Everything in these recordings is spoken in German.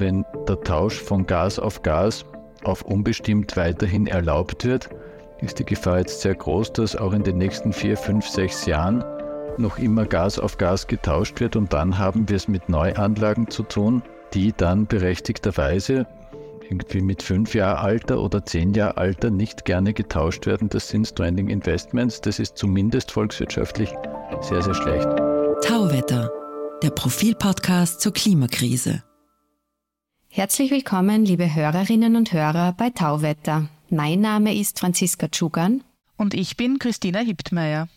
wenn der Tausch von Gas auf Gas auf unbestimmt weiterhin erlaubt wird, ist die Gefahr jetzt sehr groß, dass auch in den nächsten vier, fünf, sechs Jahren noch immer Gas auf Gas getauscht wird und dann haben wir es mit Neuanlagen zu tun, die dann berechtigterweise irgendwie mit fünf Jahre Alter oder zehn Jahre Alter nicht gerne getauscht werden. Das sind Stranding Investments. Das ist zumindest volkswirtschaftlich sehr, sehr schlecht. Tauwetter, der Profilpodcast zur Klimakrise. Herzlich willkommen, liebe Hörerinnen und Hörer bei Tauwetter. Mein Name ist Franziska Tschugan. Und ich bin Christina Hiptmeier.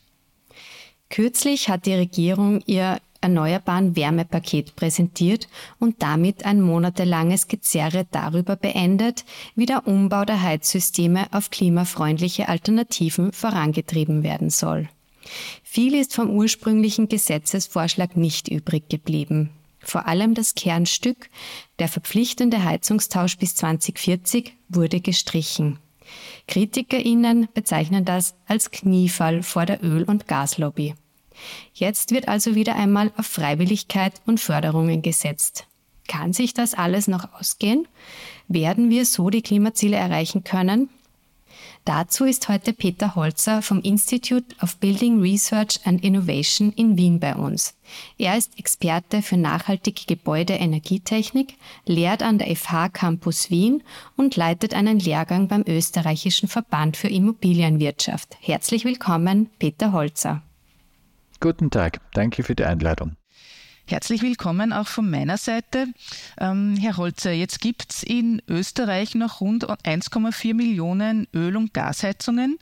Kürzlich hat die Regierung ihr Erneuerbaren Wärmepaket präsentiert und damit ein monatelanges Gezerre darüber beendet, wie der Umbau der Heizsysteme auf klimafreundliche Alternativen vorangetrieben werden soll. Viel ist vom ursprünglichen Gesetzesvorschlag nicht übrig geblieben. Vor allem das Kernstück, der verpflichtende Heizungstausch bis 2040, wurde gestrichen. KritikerInnen bezeichnen das als Kniefall vor der Öl- und Gaslobby. Jetzt wird also wieder einmal auf Freiwilligkeit und Förderungen gesetzt. Kann sich das alles noch ausgehen? Werden wir so die Klimaziele erreichen können? Dazu ist heute Peter Holzer vom Institute of Building Research and Innovation in Wien bei uns. Er ist Experte für nachhaltige Gebäudeenergietechnik, lehrt an der FH Campus Wien und leitet einen Lehrgang beim Österreichischen Verband für Immobilienwirtschaft. Herzlich willkommen, Peter Holzer. Guten Tag, danke für die Einladung. Herzlich willkommen auch von meiner Seite. Ähm, Herr Holzer, jetzt gibt es in Österreich noch rund 1,4 Millionen Öl- und Gasheizungen.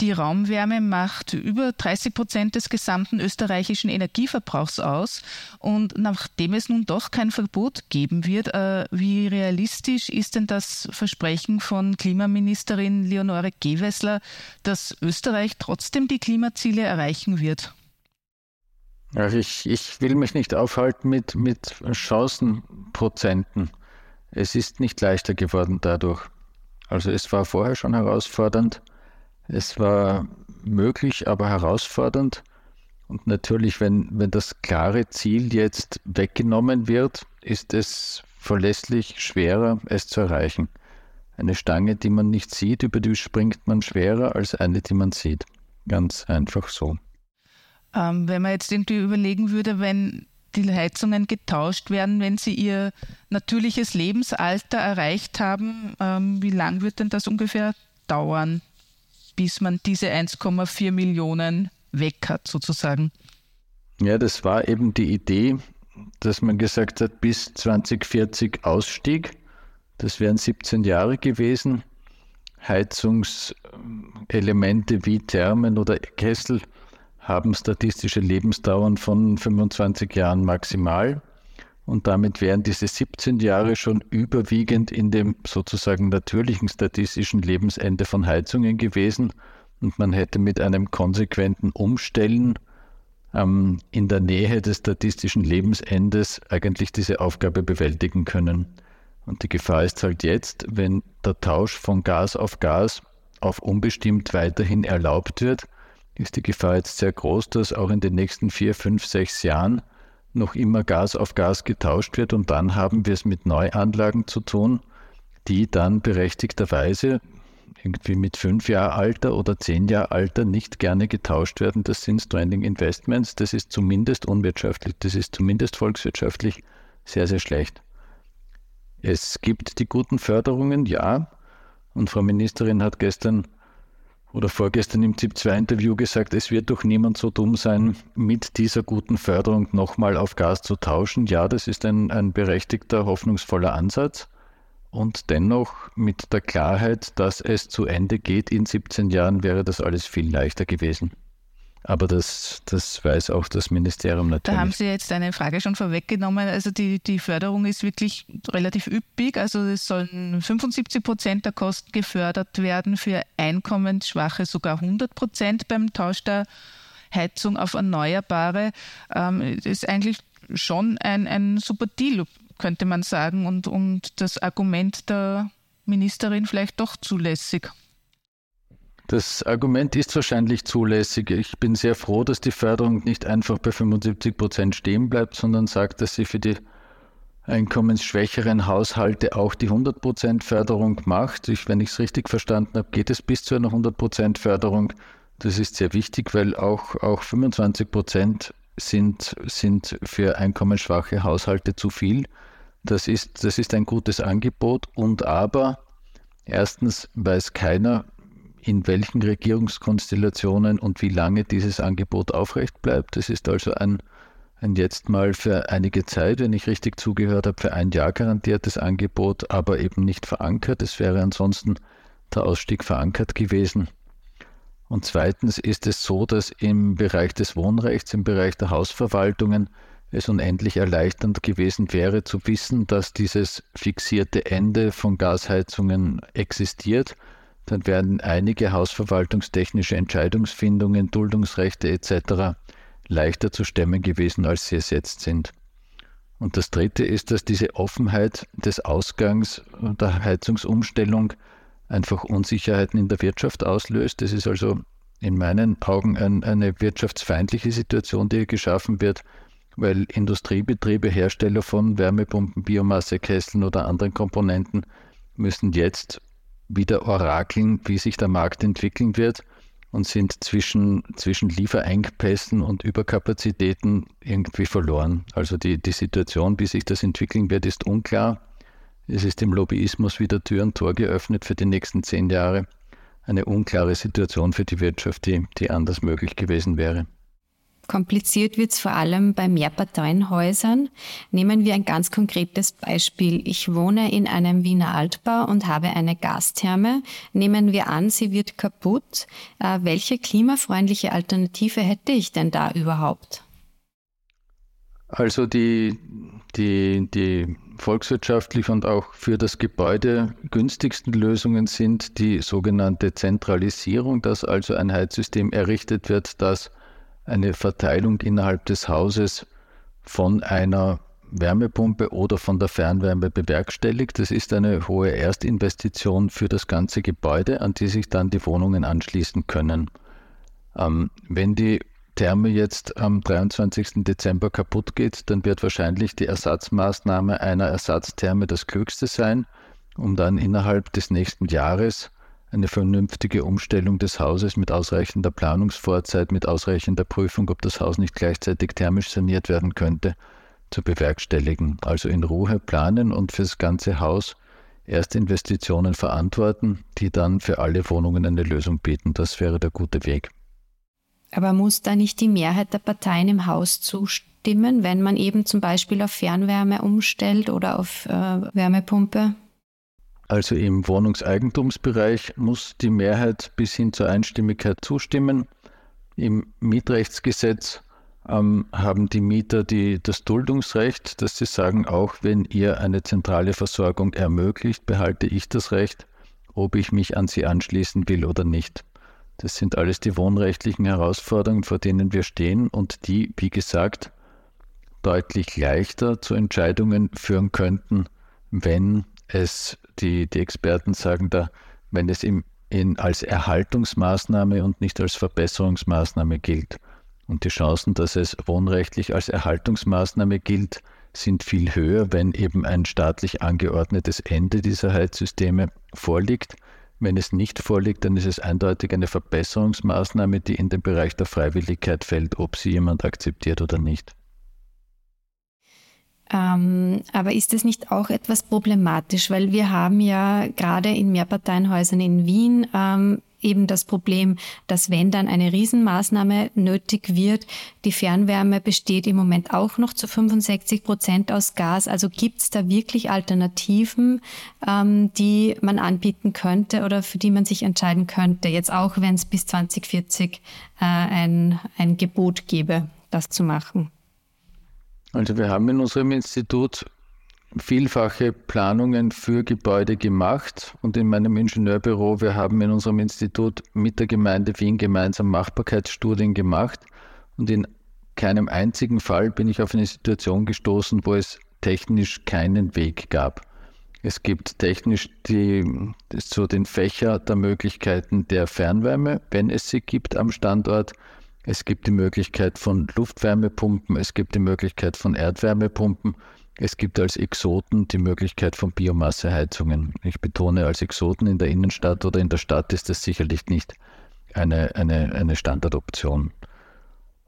Die Raumwärme macht über 30 Prozent des gesamten österreichischen Energieverbrauchs aus. Und nachdem es nun doch kein Verbot geben wird, äh, wie realistisch ist denn das Versprechen von Klimaministerin Leonore Gewessler, dass Österreich trotzdem die Klimaziele erreichen wird? Also ich, ich will mich nicht aufhalten mit, mit Chancenprozenten. Es ist nicht leichter geworden dadurch. Also es war vorher schon herausfordernd. Es war möglich, aber herausfordernd. Und natürlich, wenn, wenn das klare Ziel jetzt weggenommen wird, ist es verlässlich schwerer, es zu erreichen. Eine Stange, die man nicht sieht, über die springt man schwerer als eine, die man sieht. Ganz einfach so. Ähm, wenn man jetzt irgendwie überlegen würde, wenn die Heizungen getauscht werden, wenn sie ihr natürliches Lebensalter erreicht haben, ähm, wie lang wird denn das ungefähr dauern, bis man diese 1,4 Millionen weg hat, sozusagen? Ja, das war eben die Idee, dass man gesagt hat, bis 2040 Ausstieg. Das wären 17 Jahre gewesen. Heizungselemente wie Thermen oder Kessel haben statistische Lebensdauern von 25 Jahren maximal. Und damit wären diese 17 Jahre schon überwiegend in dem sozusagen natürlichen statistischen Lebensende von Heizungen gewesen. Und man hätte mit einem konsequenten Umstellen ähm, in der Nähe des statistischen Lebensendes eigentlich diese Aufgabe bewältigen können. Und die Gefahr ist halt jetzt, wenn der Tausch von Gas auf Gas auf unbestimmt weiterhin erlaubt wird, ist die Gefahr jetzt sehr groß, dass auch in den nächsten vier, fünf, sechs Jahren noch immer Gas auf Gas getauscht wird und dann haben wir es mit Neuanlagen zu tun, die dann berechtigterweise irgendwie mit fünf Jahre Alter oder zehn Jahre Alter nicht gerne getauscht werden. Das sind Stranding Investments. Das ist zumindest unwirtschaftlich, das ist zumindest volkswirtschaftlich sehr, sehr schlecht. Es gibt die guten Förderungen, ja. Und Frau Ministerin hat gestern oder vorgestern im ZIP-2-Interview gesagt, es wird doch niemand so dumm sein, mit dieser guten Förderung nochmal auf Gas zu tauschen. Ja, das ist ein, ein berechtigter, hoffnungsvoller Ansatz. Und dennoch mit der Klarheit, dass es zu Ende geht in 17 Jahren, wäre das alles viel leichter gewesen. Aber das, das weiß auch das Ministerium natürlich. Da haben Sie jetzt eine Frage schon vorweggenommen. Also die, die Förderung ist wirklich relativ üppig. Also es sollen 75 Prozent der Kosten gefördert werden, für Einkommensschwache sogar 100 Prozent beim Tausch der Heizung auf Erneuerbare. Ähm, ist eigentlich schon ein, ein super Deal, könnte man sagen. Und, und das Argument der Ministerin vielleicht doch zulässig. Das Argument ist wahrscheinlich zulässig. Ich bin sehr froh, dass die Förderung nicht einfach bei 75 Prozent stehen bleibt, sondern sagt, dass sie für die einkommensschwächeren Haushalte auch die 100% Förderung macht. Ich, wenn ich es richtig verstanden habe, geht es bis zu einer 100% Förderung. Das ist sehr wichtig, weil auch, auch 25% sind, sind für einkommensschwache Haushalte zu viel. Das ist, das ist ein gutes Angebot und aber erstens weiß keiner, in welchen Regierungskonstellationen und wie lange dieses Angebot aufrecht bleibt. Das ist also ein ein jetzt mal für einige Zeit, wenn ich richtig zugehört habe, für ein Jahr garantiertes Angebot, aber eben nicht verankert. Es wäre ansonsten der Ausstieg verankert gewesen. Und zweitens ist es so, dass im Bereich des Wohnrechts, im Bereich der Hausverwaltungen es unendlich erleichternd gewesen wäre zu wissen, dass dieses fixierte Ende von Gasheizungen existiert. Dann werden einige hausverwaltungstechnische Entscheidungsfindungen, Duldungsrechte etc leichter zu stemmen gewesen, als sie es jetzt sind. Und das Dritte ist, dass diese Offenheit des Ausgangs der Heizungsumstellung einfach Unsicherheiten in der Wirtschaft auslöst. Das ist also in meinen Augen ein, eine wirtschaftsfeindliche Situation, die hier geschaffen wird, weil Industriebetriebe, Hersteller von Wärmepumpen, Biomassekesseln oder anderen Komponenten müssen jetzt wieder orakeln, wie sich der Markt entwickeln wird und sind zwischen, zwischen Lieferengpässen und Überkapazitäten irgendwie verloren. Also die, die Situation, wie sich das entwickeln wird, ist unklar. Es ist dem Lobbyismus wieder Tür und Tor geöffnet für die nächsten zehn Jahre. Eine unklare Situation für die Wirtschaft, die, die anders möglich gewesen wäre. Kompliziert wird es vor allem bei Mehrparteienhäusern. Nehmen wir ein ganz konkretes Beispiel. Ich wohne in einem Wiener Altbau und habe eine Gastherme. Nehmen wir an, sie wird kaputt. Äh, welche klimafreundliche Alternative hätte ich denn da überhaupt? Also die, die, die volkswirtschaftlich und auch für das Gebäude günstigsten Lösungen sind die sogenannte Zentralisierung, dass also ein Heizsystem errichtet wird, das eine Verteilung innerhalb des Hauses von einer Wärmepumpe oder von der Fernwärme bewerkstelligt. Das ist eine hohe Erstinvestition für das ganze Gebäude, an die sich dann die Wohnungen anschließen können. Ähm, wenn die Therme jetzt am 23. Dezember kaputt geht, dann wird wahrscheinlich die Ersatzmaßnahme einer Ersatztherme das Klügste sein, um dann innerhalb des nächsten Jahres eine vernünftige Umstellung des Hauses mit ausreichender Planungsvorzeit, mit ausreichender Prüfung, ob das Haus nicht gleichzeitig thermisch saniert werden könnte, zu bewerkstelligen. Also in Ruhe planen und fürs ganze Haus erste Investitionen verantworten, die dann für alle Wohnungen eine Lösung bieten. Das wäre der gute Weg. Aber muss da nicht die Mehrheit der Parteien im Haus zustimmen, wenn man eben zum Beispiel auf Fernwärme umstellt oder auf äh, Wärmepumpe? Also im Wohnungseigentumsbereich muss die Mehrheit bis hin zur Einstimmigkeit zustimmen. Im Mietrechtsgesetz ähm, haben die Mieter die, das Duldungsrecht, dass sie sagen, auch wenn ihr eine zentrale Versorgung ermöglicht, behalte ich das Recht, ob ich mich an sie anschließen will oder nicht. Das sind alles die wohnrechtlichen Herausforderungen, vor denen wir stehen und die, wie gesagt, deutlich leichter zu Entscheidungen führen könnten, wenn es, die, die Experten sagen da, wenn es im, in, als Erhaltungsmaßnahme und nicht als Verbesserungsmaßnahme gilt. Und die Chancen, dass es wohnrechtlich als Erhaltungsmaßnahme gilt, sind viel höher, wenn eben ein staatlich angeordnetes Ende dieser Heizsysteme vorliegt. Wenn es nicht vorliegt, dann ist es eindeutig eine Verbesserungsmaßnahme, die in den Bereich der Freiwilligkeit fällt, ob sie jemand akzeptiert oder nicht. Ähm, aber ist das nicht auch etwas problematisch? Weil wir haben ja gerade in Mehrparteienhäusern in Wien ähm, eben das Problem, dass wenn dann eine Riesenmaßnahme nötig wird, die Fernwärme besteht im Moment auch noch zu 65 Prozent aus Gas. Also gibt es da wirklich Alternativen, ähm, die man anbieten könnte oder für die man sich entscheiden könnte, jetzt auch wenn es bis 2040 äh, ein, ein Gebot gäbe, das zu machen? Also wir haben in unserem Institut vielfache Planungen für Gebäude gemacht und in meinem Ingenieurbüro, wir haben in unserem Institut mit der Gemeinde Wien gemeinsam Machbarkeitsstudien gemacht und in keinem einzigen Fall bin ich auf eine Situation gestoßen, wo es technisch keinen Weg gab. Es gibt technisch die, so den Fächer der Möglichkeiten der Fernwärme, wenn es sie gibt am Standort. Es gibt die Möglichkeit von Luftwärmepumpen, es gibt die Möglichkeit von Erdwärmepumpen es gibt als Exoten die Möglichkeit von Biomasseheizungen. Ich betone, als Exoten in der Innenstadt oder in der Stadt ist das sicherlich nicht eine, eine, eine Standardoption.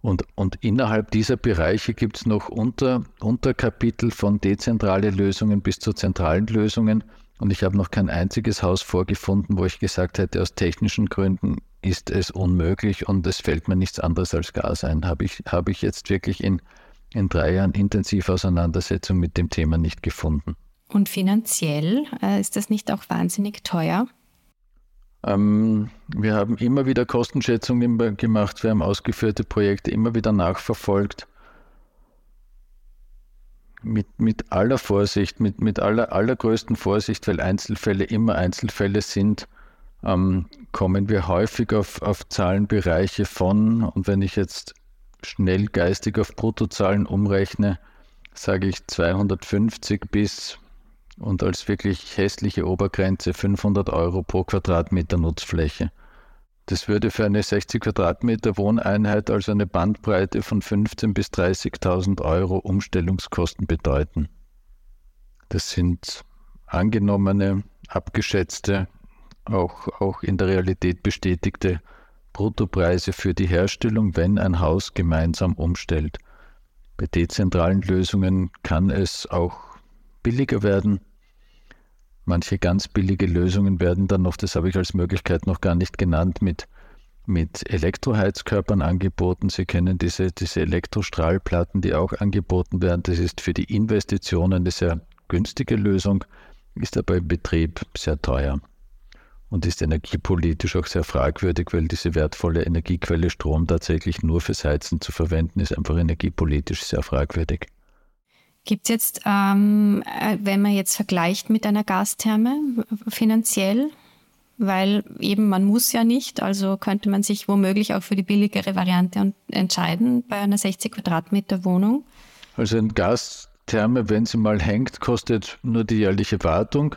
Und, und innerhalb dieser Bereiche gibt es noch Unter, Unterkapitel von dezentrale Lösungen bis zu zentralen Lösungen. Und ich habe noch kein einziges Haus vorgefunden, wo ich gesagt hätte, aus technischen Gründen ist es unmöglich und es fällt mir nichts anderes als Gas ein. Habe ich, habe ich jetzt wirklich in, in drei Jahren intensive Auseinandersetzung mit dem Thema nicht gefunden. Und finanziell äh, ist das nicht auch wahnsinnig teuer? Ähm, wir haben immer wieder Kostenschätzungen gemacht, wir haben ausgeführte Projekte immer wieder nachverfolgt. Mit, mit aller Vorsicht, mit, mit aller, allergrößten Vorsicht, weil Einzelfälle immer Einzelfälle sind, ähm, kommen wir häufig auf, auf Zahlenbereiche von, und wenn ich jetzt schnell geistig auf Bruttozahlen umrechne, sage ich 250 bis und als wirklich hässliche Obergrenze 500 Euro pro Quadratmeter Nutzfläche. Das würde für eine 60 Quadratmeter Wohneinheit also eine Bandbreite von 15.000 bis 30.000 Euro Umstellungskosten bedeuten. Das sind angenommene, abgeschätzte, auch, auch in der Realität bestätigte Bruttopreise für die Herstellung, wenn ein Haus gemeinsam umstellt. Bei dezentralen Lösungen kann es auch billiger werden. Manche ganz billige Lösungen werden dann noch, das habe ich als Möglichkeit noch gar nicht genannt, mit, mit Elektroheizkörpern angeboten. Sie kennen diese, diese Elektrostrahlplatten, die auch angeboten werden. Das ist für die Investitionen eine sehr günstige Lösung, ist aber im Betrieb sehr teuer und ist energiepolitisch auch sehr fragwürdig, weil diese wertvolle Energiequelle Strom tatsächlich nur fürs Heizen zu verwenden, ist einfach energiepolitisch sehr fragwürdig. Gibt es jetzt, ähm, äh, wenn man jetzt vergleicht mit einer Gastherme finanziell, weil eben man muss ja nicht, also könnte man sich womöglich auch für die billigere Variante entscheiden bei einer 60 Quadratmeter Wohnung? Also eine Gastherme, wenn sie mal hängt, kostet nur die jährliche Wartung.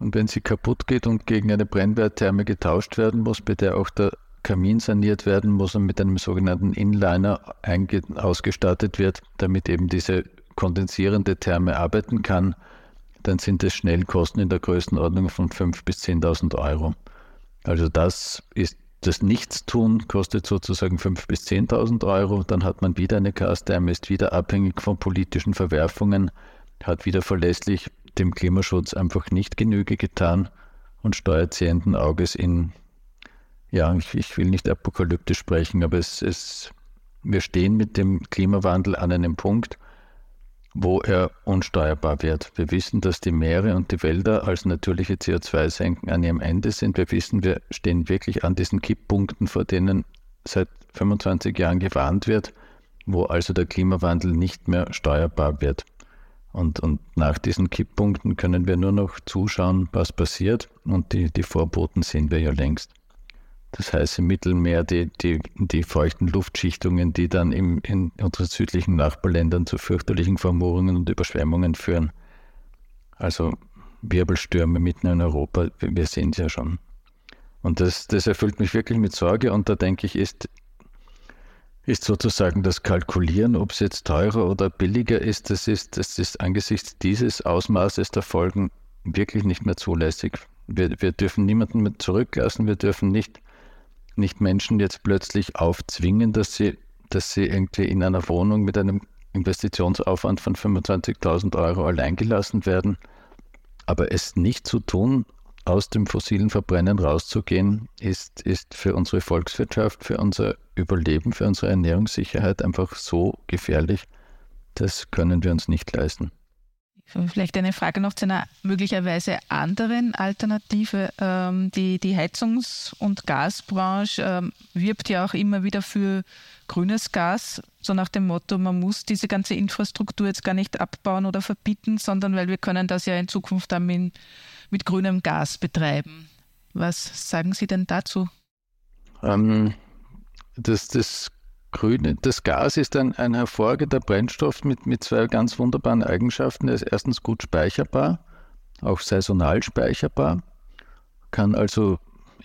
Und wenn sie kaputt geht und gegen eine Brennwerttherme getauscht werden muss, bei der auch der Kamin saniert werden muss und mit einem sogenannten Inliner ausgestattet wird, damit eben diese kondensierende Therme arbeiten kann, dann sind es schnell Kosten in der Größenordnung von 5.000 bis 10.000 Euro. Also das ist das Nichtstun kostet sozusagen 5.000 bis 10.000 Euro. Dann hat man wieder eine Gastherme, ist wieder abhängig von politischen Verwerfungen, hat wieder verlässlich dem Klimaschutz einfach nicht Genüge getan und steuert sehenden Auges in, ja, ich, ich will nicht apokalyptisch sprechen, aber es, es, wir stehen mit dem Klimawandel an einem Punkt, wo er unsteuerbar wird. Wir wissen, dass die Meere und die Wälder als natürliche CO2-Senken an ihrem Ende sind. Wir wissen, wir stehen wirklich an diesen Kipppunkten, vor denen seit 25 Jahren gewarnt wird, wo also der Klimawandel nicht mehr steuerbar wird. Und, und nach diesen Kipppunkten können wir nur noch zuschauen, was passiert. Und die, die Vorboten sehen wir ja längst. Das heißt im Mittelmeer die, die, die feuchten Luftschichtungen, die dann im, in unseren südlichen Nachbarländern zu fürchterlichen Vermoorungen und Überschwemmungen führen. Also Wirbelstürme mitten in Europa, wir sehen es ja schon. Und das, das erfüllt mich wirklich mit Sorge und da denke ich, ist, ist sozusagen das Kalkulieren, ob es jetzt teurer oder billiger ist, das ist, das ist angesichts dieses Ausmaßes der Folgen wirklich nicht mehr zulässig. Wir, wir dürfen niemanden mit zurücklassen, wir dürfen nicht nicht Menschen jetzt plötzlich aufzwingen, dass sie, dass sie irgendwie in einer Wohnung mit einem Investitionsaufwand von 25.000 Euro alleingelassen werden. Aber es nicht zu tun, aus dem fossilen Verbrennen rauszugehen, ist, ist für unsere Volkswirtschaft, für unser Überleben, für unsere Ernährungssicherheit einfach so gefährlich, das können wir uns nicht leisten. Vielleicht eine Frage noch zu einer möglicherweise anderen Alternative. Ähm, die, die Heizungs- und Gasbranche ähm, wirbt ja auch immer wieder für grünes Gas, so nach dem Motto, man muss diese ganze Infrastruktur jetzt gar nicht abbauen oder verbieten, sondern weil wir können das ja in Zukunft dann mit, mit grünem Gas betreiben. Was sagen Sie denn dazu? Ähm, das, das Grüne, das Gas ist ein, ein hervorragender Brennstoff mit, mit zwei ganz wunderbaren Eigenschaften. Er ist erstens gut speicherbar, auch saisonal speicherbar, kann also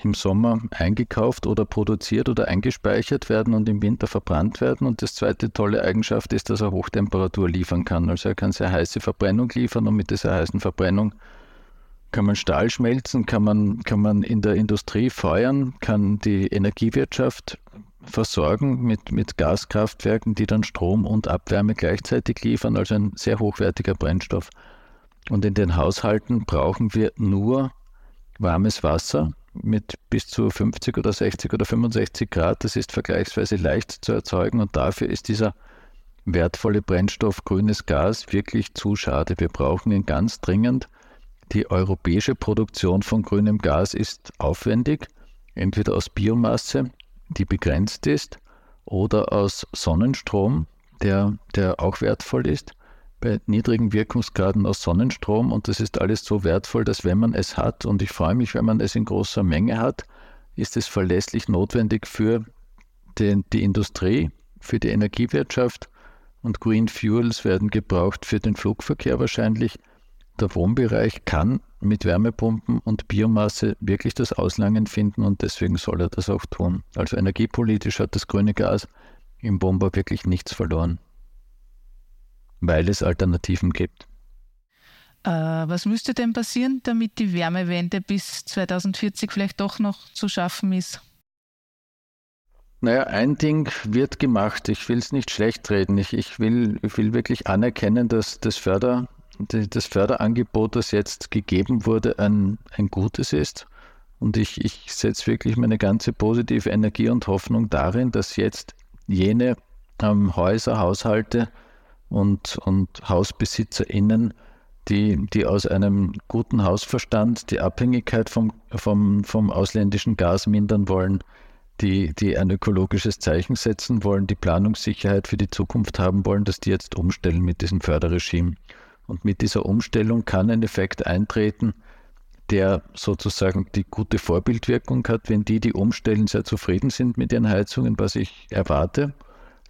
im Sommer eingekauft oder produziert oder eingespeichert werden und im Winter verbrannt werden. Und das zweite tolle Eigenschaft ist, dass er Hochtemperatur liefern kann. Also er kann sehr heiße Verbrennung liefern und mit dieser heißen Verbrennung kann man Stahl schmelzen, kann man, kann man in der Industrie feuern, kann die Energiewirtschaft versorgen mit, mit Gaskraftwerken, die dann Strom und Abwärme gleichzeitig liefern, also ein sehr hochwertiger Brennstoff. Und in den Haushalten brauchen wir nur warmes Wasser mit bis zu 50 oder 60 oder 65 Grad. Das ist vergleichsweise leicht zu erzeugen und dafür ist dieser wertvolle Brennstoff grünes Gas wirklich zu schade. Wir brauchen ihn ganz dringend. Die europäische Produktion von grünem Gas ist aufwendig, entweder aus Biomasse, die begrenzt ist, oder aus Sonnenstrom, der, der auch wertvoll ist bei niedrigen Wirkungsgraden aus Sonnenstrom und das ist alles so wertvoll, dass wenn man es hat, und ich freue mich, wenn man es in großer Menge hat, ist es verlässlich notwendig für den, die Industrie, für die Energiewirtschaft und Green Fuels werden gebraucht für den Flugverkehr wahrscheinlich. Der Wohnbereich kann mit Wärmepumpen und Biomasse wirklich das Auslangen finden und deswegen soll er das auch tun. Also energiepolitisch hat das grüne Gas im Bomber wirklich nichts verloren weil es Alternativen gibt. Äh, was müsste denn passieren, damit die Wärmewende bis 2040 vielleicht doch noch zu schaffen ist? Naja, ein Ding wird gemacht. Ich will es nicht schlecht reden. Ich, ich, will, ich will wirklich anerkennen, dass das, Förder, das Förderangebot, das jetzt gegeben wurde, ein, ein gutes ist. Und ich, ich setze wirklich meine ganze positive Energie und Hoffnung darin, dass jetzt jene ähm, Häuser, Haushalte, und, und HausbesitzerInnen, die, die aus einem guten Hausverstand die Abhängigkeit vom, vom, vom ausländischen Gas mindern wollen, die, die ein ökologisches Zeichen setzen wollen, die Planungssicherheit für die Zukunft haben wollen, dass die jetzt umstellen mit diesem Förderregime. Und mit dieser Umstellung kann ein Effekt eintreten, der sozusagen die gute Vorbildwirkung hat, wenn die, die umstellen, sehr zufrieden sind mit ihren Heizungen, was ich erwarte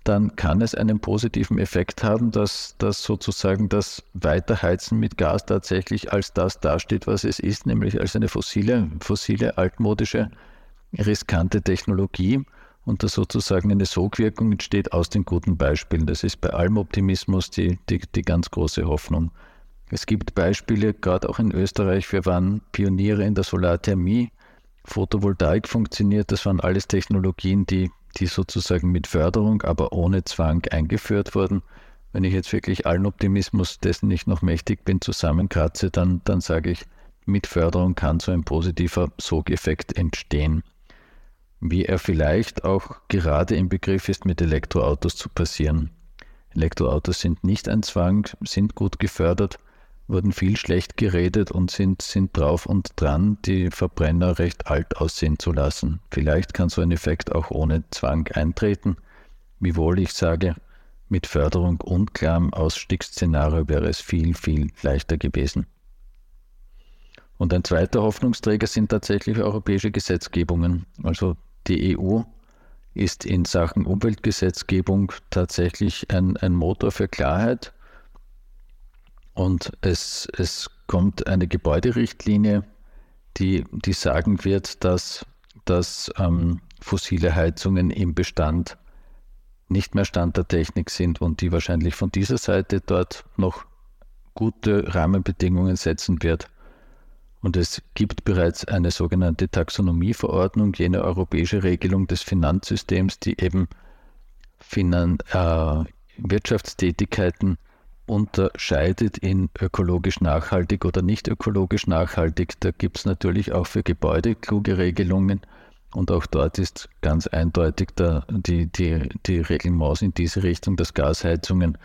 dann kann es einen positiven Effekt haben, dass, dass sozusagen das Weiterheizen mit Gas tatsächlich als das dasteht, was es ist, nämlich als eine fossile, fossile altmodische, riskante Technologie und dass sozusagen eine Sogwirkung entsteht aus den guten Beispielen. Das ist bei allem Optimismus die, die, die ganz große Hoffnung. Es gibt Beispiele, gerade auch in Österreich, wir waren Pioniere in der Solarthermie. Photovoltaik funktioniert, das waren alles Technologien, die die sozusagen mit Förderung, aber ohne Zwang eingeführt wurden. Wenn ich jetzt wirklich allen Optimismus, dessen ich noch mächtig bin, zusammenkratze, dann, dann sage ich, mit Förderung kann so ein positiver Sogeffekt entstehen. Wie er vielleicht auch gerade im Begriff ist, mit Elektroautos zu passieren. Elektroautos sind nicht ein Zwang, sind gut gefördert, wurden viel schlecht geredet und sind, sind drauf und dran, die Verbrenner recht alt aussehen zu lassen. Vielleicht kann so ein Effekt auch ohne Zwang eintreten, wiewohl ich sage, mit Förderung und klarem Ausstiegsszenario wäre es viel, viel leichter gewesen. Und ein zweiter Hoffnungsträger sind tatsächlich europäische Gesetzgebungen. Also die EU ist in Sachen Umweltgesetzgebung tatsächlich ein, ein Motor für Klarheit und es, es kommt eine Gebäuderichtlinie, die, die sagen wird, dass, dass ähm, fossile Heizungen im Bestand nicht mehr Stand der Technik sind und die wahrscheinlich von dieser Seite dort noch gute Rahmenbedingungen setzen wird. Und es gibt bereits eine sogenannte Taxonomieverordnung, jene europäische Regelung des Finanzsystems, die eben Finan äh, Wirtschaftstätigkeiten unterscheidet in ökologisch nachhaltig oder nicht ökologisch nachhaltig. Da gibt es natürlich auch für Gebäude kluge Regelungen. Und auch dort ist ganz eindeutig der, die, die, die Regelmaß in diese Richtung, dass Gasheizungen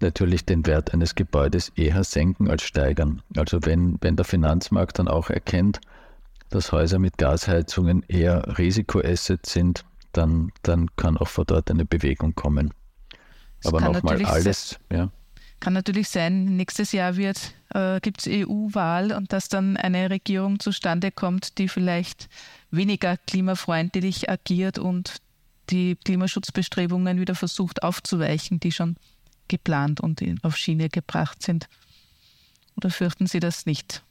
natürlich den Wert eines Gebäudes eher senken als steigern. Also wenn, wenn der Finanzmarkt dann auch erkennt, dass Häuser mit Gasheizungen eher Risikoassets sind, dann, dann kann auch vor dort eine Bewegung kommen. Aber nochmal alles, ja. Kann natürlich sein, nächstes Jahr wird, äh, gibt es EU-Wahl und dass dann eine Regierung zustande kommt, die vielleicht weniger klimafreundlich agiert und die Klimaschutzbestrebungen wieder versucht aufzuweichen, die schon geplant und auf Schiene gebracht sind. Oder fürchten Sie das nicht?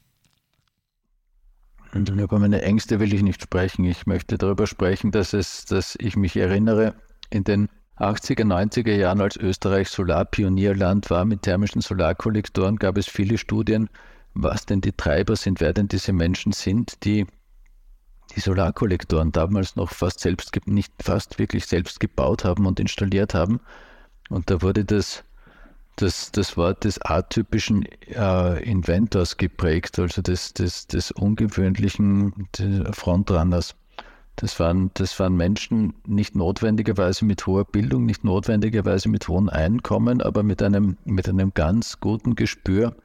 Über meine Ängste will ich nicht sprechen. Ich möchte darüber sprechen, dass, es, dass ich mich erinnere, in den 80er, 90er Jahren, als Österreich Solarpionierland war mit thermischen Solarkollektoren, gab es viele Studien, was denn die Treiber sind, wer denn diese Menschen sind, die die Solarkollektoren damals noch fast selbst, nicht fast wirklich selbst gebaut haben und installiert haben. Und da wurde das, das, das Wort des atypischen äh, Inventors geprägt, also des, des, des ungewöhnlichen Frontrunners. Das waren, das waren Menschen nicht notwendigerweise mit hoher Bildung, nicht notwendigerweise mit hohem Einkommen, aber mit einem, mit einem ganz guten Gespür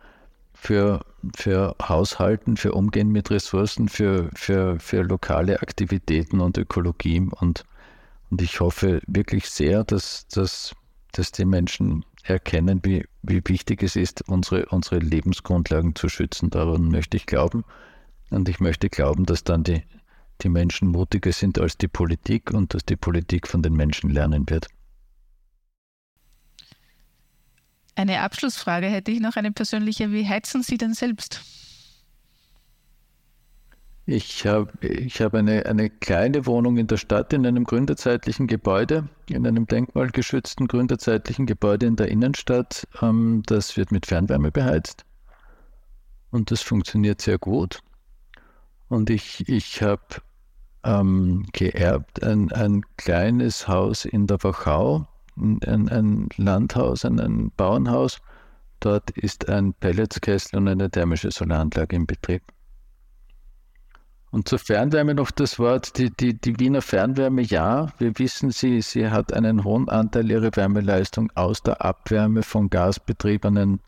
für, für Haushalten, für Umgehen mit Ressourcen, für, für, für lokale Aktivitäten und Ökologie. Und, und ich hoffe wirklich sehr, dass, dass, dass die Menschen erkennen, wie, wie wichtig es ist, unsere, unsere Lebensgrundlagen zu schützen. Daran möchte ich glauben. Und ich möchte glauben, dass dann die, die Menschen mutiger sind als die Politik und dass die Politik von den Menschen lernen wird. Eine Abschlussfrage hätte ich noch, eine persönliche. Wie heizen Sie denn selbst? Ich habe ich hab eine, eine kleine Wohnung in der Stadt in einem gründerzeitlichen Gebäude, in einem denkmalgeschützten gründerzeitlichen Gebäude in der Innenstadt. Ähm, das wird mit Fernwärme beheizt und das funktioniert sehr gut. Und ich, ich habe ähm, geerbt ein, ein kleines Haus in der Wachau ein, ein Landhaus, ein, ein Bauernhaus. Dort ist ein Pelletskessel und eine thermische Solaranlage in Betrieb. Und zur Fernwärme noch das Wort, die, die, die Wiener Fernwärme, ja, wir wissen, sie, sie hat einen hohen Anteil ihrer Wärmeleistung aus der Abwärme von gasbetriebenen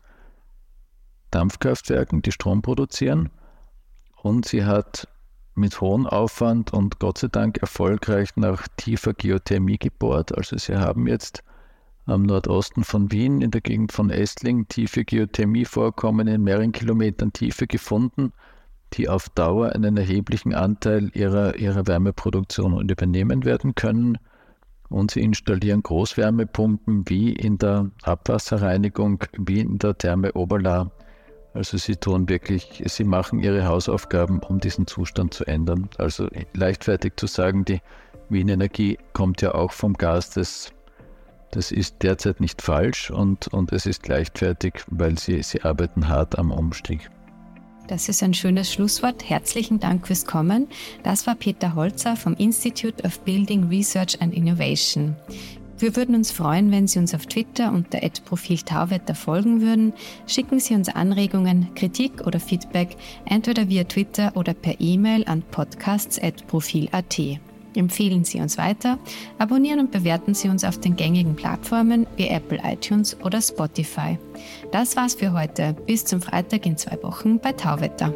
Dampfkraftwerken, die Strom produzieren. Und sie hat mit hohem Aufwand und Gott sei Dank erfolgreich nach tiefer Geothermie gebohrt. Also sie haben jetzt am Nordosten von Wien in der Gegend von Estling tiefe Geothermievorkommen in mehreren Kilometern Tiefe gefunden, die auf Dauer einen erheblichen Anteil ihrer, ihrer Wärmeproduktion übernehmen werden können. Und sie installieren Großwärmepumpen wie in der Abwasserreinigung, wie in der Therme Oberla also sie tun wirklich, sie machen ihre Hausaufgaben, um diesen Zustand zu ändern. Also leichtfertig zu sagen, die Wien Energie kommt ja auch vom Gas, das, das ist derzeit nicht falsch und, und es ist leichtfertig, weil sie, sie arbeiten hart am Umstieg. Das ist ein schönes Schlusswort. Herzlichen Dank fürs Kommen. Das war Peter Holzer vom Institute of Building Research and Innovation. Wir würden uns freuen, wenn Sie uns auf Twitter unter Profil Tauwetter folgen würden. Schicken Sie uns Anregungen, Kritik oder Feedback entweder via Twitter oder per E-Mail an podcasts.profil.at. Empfehlen Sie uns weiter, abonnieren und bewerten Sie uns auf den gängigen Plattformen wie Apple iTunes oder Spotify. Das war's für heute. Bis zum Freitag in zwei Wochen bei Tauwetter.